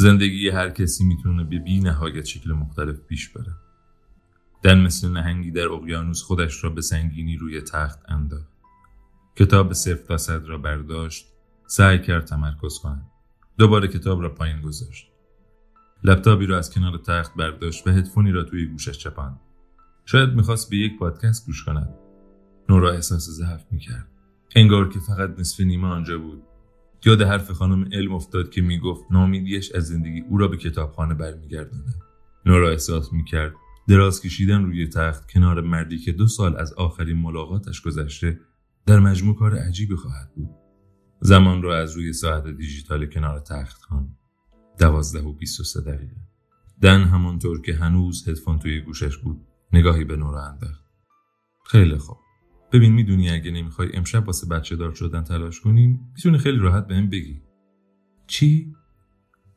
زندگی هر کسی می‌تونه به بی نهایت شکل مختلف پیش بره. دن مثل نهنگی در اقیانوس خودش را به سنگینی روی تخت انداخت. کتاب صفر تا صد را برداشت سعی کرد تمرکز کند. دوباره کتاب را پایین گذاشت. لپتاپی را از کنار تخت برداشت و هدفونی را توی گوشش چپاند. شاید می‌خواست به یک پادکست گوش کند. نورا احساس ضعف می‌کرد. انگار که فقط نصف نیمه آنجا بود. یاد حرف خانم علم افتاد که می‌گفت نامیدیش از زندگی او را به کتابخانه برمیگرداند. نورا احساس می‌کرد دراز کشیدن روی تخت کنار مردی که دو سال از آخرین ملاقاتش گذشته در مجموع کار عجیبی خواهد بود. زمان را از روی ساعت دیجیتال کنار تخت خان دوازده و بیست و سه دقیقه. دن همانطور که هنوز هدفون توی گوشش بود نگاهی به نورا انداخت. خیلی خوب. ببین می‌دونی اگه نمی‌خوای امشب واسه بچه دار شدن تلاش کنیم می‌تونی خیلی راحت بهم بگی. چی؟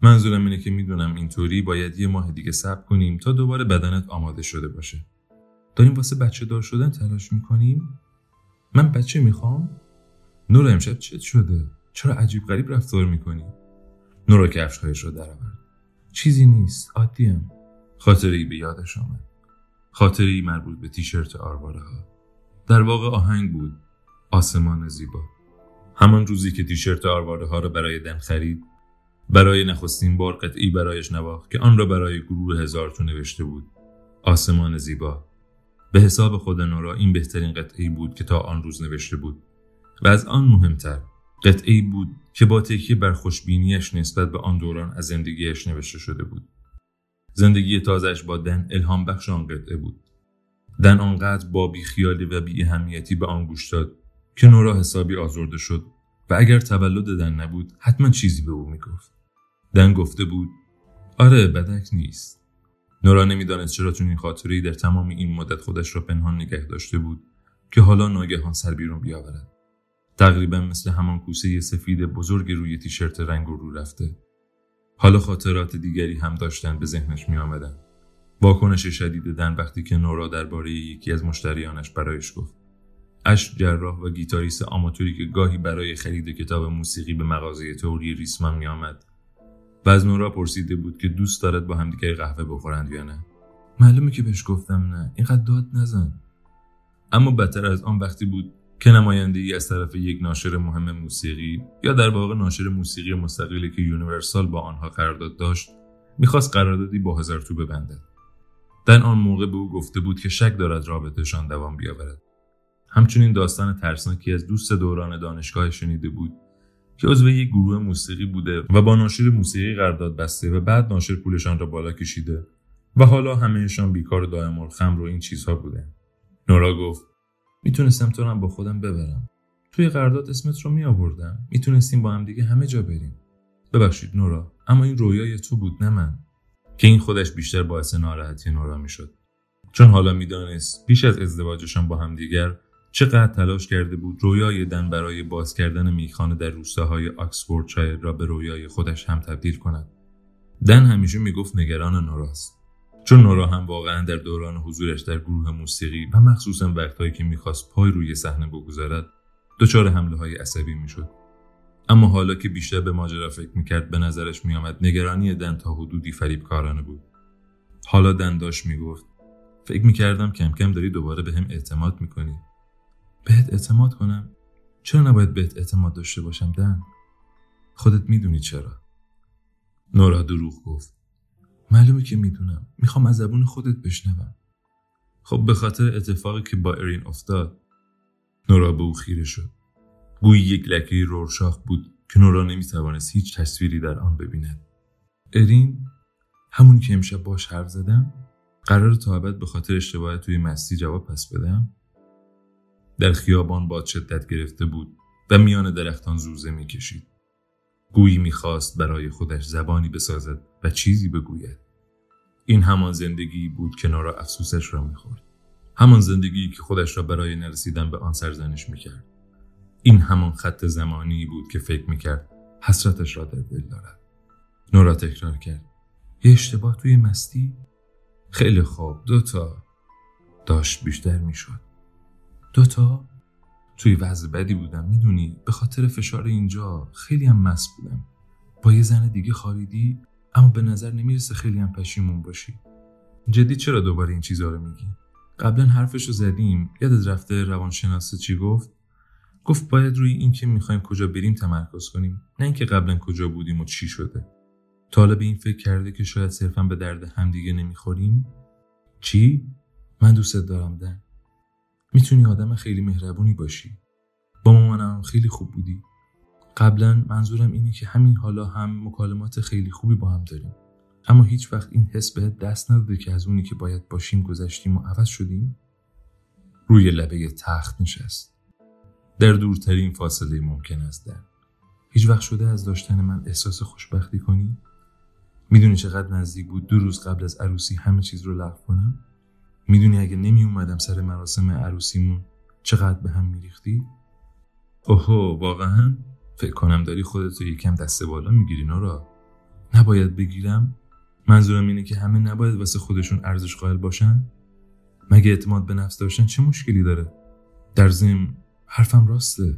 منظورم اینه که می‌دونم اینطوری باید یه ماه دیگه صبر کنیم تا دوباره بدنت آماده شده باشه. داریم واسه بچه دار شدن تلاش می‌کنیم؟ من بچه می‌خوام؟ نورا امشب چت شده؟ چرا عجیب غریب رفتار می‌کنی؟ نورا کفشهایش رو درآورد. چیزی نیست عادیم خاطره ای به یادش آمد. خاطره ای مربوط به تیشرت آرواره ها در واقع آهنگ بود. آسمان زیبا. همان روزی که تیشرت آرواره ها را برای دن خرید برای نخستین بار قطعی برایش نواخت که آن را برای گروه هزار تو نوشته بود. آسمان زیبا. به حساب خود نورا این بهترین قطعی بود که تا آن روز نوشته بود. و از آن مهمتر قطعی بود که با تکیه بر خوشبینیش نسبت به آن دوران از زندگیش نوشته شده بود. زندگی تازش با دن الهام بخش آن قطعه بود. دن آنقدر با بیخیالی و بی اهمیتی به آن گوش داد که نورا حسابی آزرده شد و اگر تولد دن نبود حتما چیزی به او می‌گفت. دن گفته بود آره بدک نیست. نورا نمی‌دانست چرا چون این خاطری در تمام این مدت خودش را پنهان نگه داشته بود که حالا ناگهان سر بیرون بیاورد. تقریبا مثل همان کوسه سفید بزرگ روی تیشرت رنگ رو رفته. حالا خاطرات دیگری هم داشتن به ذهنش می آمدن. واکنش شدید دن وقتی که نورا درباره یکی از مشتریانش برایش گفت. اش جراح و گیتاریست آماتوری که گاهی برای خرید کتاب موسیقی به مغازه تئوری ریسمان می آمد و از نورا پرسیده بود که دوست دارد با همدیگه قهوه بخورند یا نه. معلومه که بهش گفتم نه. اینقدر داد نزن. اما بدتر از آن وقتی بود که نماینده ای از طرف یک ناشر مهم موسیقی یا در واقع ناشر موسیقی مستقلی که یونیورسال با آنها قرارداد داشت می‌خواست قراردادی با هزار تو ببندد. در آن موقع به او گفته بود که شک دارد رابطهشان دوام بیاورد. همچنین داستان ترسناکی از دوست دوران دانشگاه شنیده بود که عضو یک گروه موسیقی بوده و با ناشر موسیقی قرارداد بسته و بعد ناشر پولشان را بالا کشیده و حالا همهشان بیکار دائم الخمر و این چیزها بوده. نورا گفت می‌تونستم تو هم با خودم ببرم. توی قرارداد اسمت رو می آوردم می‌تونستیم با هم دیگه همه جا بریم. ببخشید نورا اما این رویای تو بود نه من. که این خودش بیشتر باعث ناراحتی نورا می‌شد. چون حالا می‌دانست پیش از ازدواجشان با همدیگر چقدر تلاش کرده بود رویای دن برای باز کردن میخانه در روستاهای آکسفورد شاید را به رویای خودش هم تبدیل کند. دن همیشه می‌گفت نگران نوراست چون نورا هم واقعا در دوران حضورش در گروه موسیقی و مخصوصا وقتهایی که می‌خواست پای روی صحنه بگذارد دچار حمله های عصبی می‌شد. اما حالا که بیشتر به ماجرا فکر می‌کرد به نظرش میآمد نگرانی دن تا حدودی فریب کارانه بود. حالا دن داشت می‌گفت فکر می‌کردم کم کم داری دوباره به هم اعتماد می‌کنی. بهت اعتماد کنم؟ چرا نباید بهت اعتماد داشته باشم دن؟ خودت می‌دونی چرا. نورا دروغ گفت. معلومه که می‌دونم. می‌خوام از زبون خودت بشنوم. خب به خاطر اتفاقی که با ارین افتاد نورا به او خیره شد. گویی یک لکه رورشاخ بود که نورا نمی‌توانست هیچ تصویری در آن ببیند. ارین همون که امشب باش حرف زدم قرار تا ابد به خاطر اشتباه توی مستی جواب پس بدم؟ در خیابان باد شدت گرفته بود و میان درختان زوزه می‌کشید. گویی می‌خواست برای خودش زبانی بسازد و چیزی بگوید. این همان زندگی بود که نارا افسوسش را می‌خورد. همان زندگی که خودش را برای نرسیدن به آن سرزنش می‌کرد. این همان خط زمانی بود که فکر می‌کرد حسرتش را در دل دارد. نورا تکرار کرد. یه اشتباه توی مستی؟ خیلی خوب. دوتا داشت بیشتر می‌شد. دوتا توی وضع بدی بودم می‌دونی؟ به خاطر فشار اینجا خیلی هم مس بودم. با یه زن دیگه خوابیدی؟ اما به نظر نمی‌رسه خیلی هم پشیمون باشی. جدی چرا دوباره این چیزها رو میگی؟ قبلا حرفش رو زدیم. یادت رفته روانشناسه چی گفت؟ گفت باید روی این که می‌خوایم کجا بریم تمرکز کنیم. نه اینکه قبلا کجا بودیم و چی شده. تا به این فکر کرده که شاید صرفا به درد همدیگه نمی‌خوریم. چی؟ من دوستت دارم دن می‌تونی آدم خیلی مهربونی باشی. با مامانم خیلی خوب بودی. قبلا منظورم اینه که همین حالا هم مکالمات خیلی خوبی با هم داریم. اما هیچ وقت این حس بهت دست نداده که از اونی که باید باشیم گذشتیم و عوض شدیم؟ روی لبه تخت نشست. در دورترین فاصله ممکن است در. هیچ وقت شده از داشتن من احساس خوشبختی کنی؟ می‌دونی چقدر نزدیک بود دو روز قبل از عروسی همه چیز رو لغو کنم؟ می‌دونی اگه نمی اومدم سر مراسم عروسیمون چقدر به هم میریختی؟ اوهو واقعا؟ فکر کنم داری خودتو یکم دست بالا می‌گیری نورا. نباید بگیرم؟ منظورم اینه که همه نباید واسه خودشون ارزش قائل باشن؟ مگه اعتماد به نفس داشتن چه مشکلی داره؟ در ضمن حرفم راسته.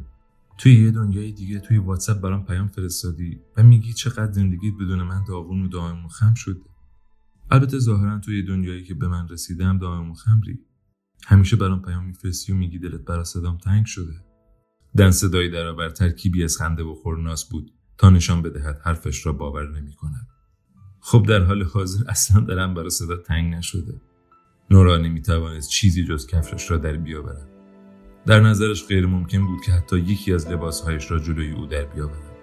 توی یه دنیای دیگه توی واتساپ برام پیام فرستادی و میگی چقدر زندگیت بدون من داغون و دائم و خم شده. البته ظاهرا توی دنیایی که به من رسیدم دائم و خمری. همیشه برام پیام میفرستی و میگی دلت برا صدام تنگ شده. دن صدایی درآور ترکیبی از خنده و خورناس بود تا نشان بدهد حرفش را باور نمی کند. خب در حال حاضر اصلا دلم برای صدا تنگ نشده. نورا نمی‌توانست چیزی جز کفشش را در بیاورد. در نظرش غیر ممکن بود که حتی یکی از لباسهایش را جلوی او در بیاورد.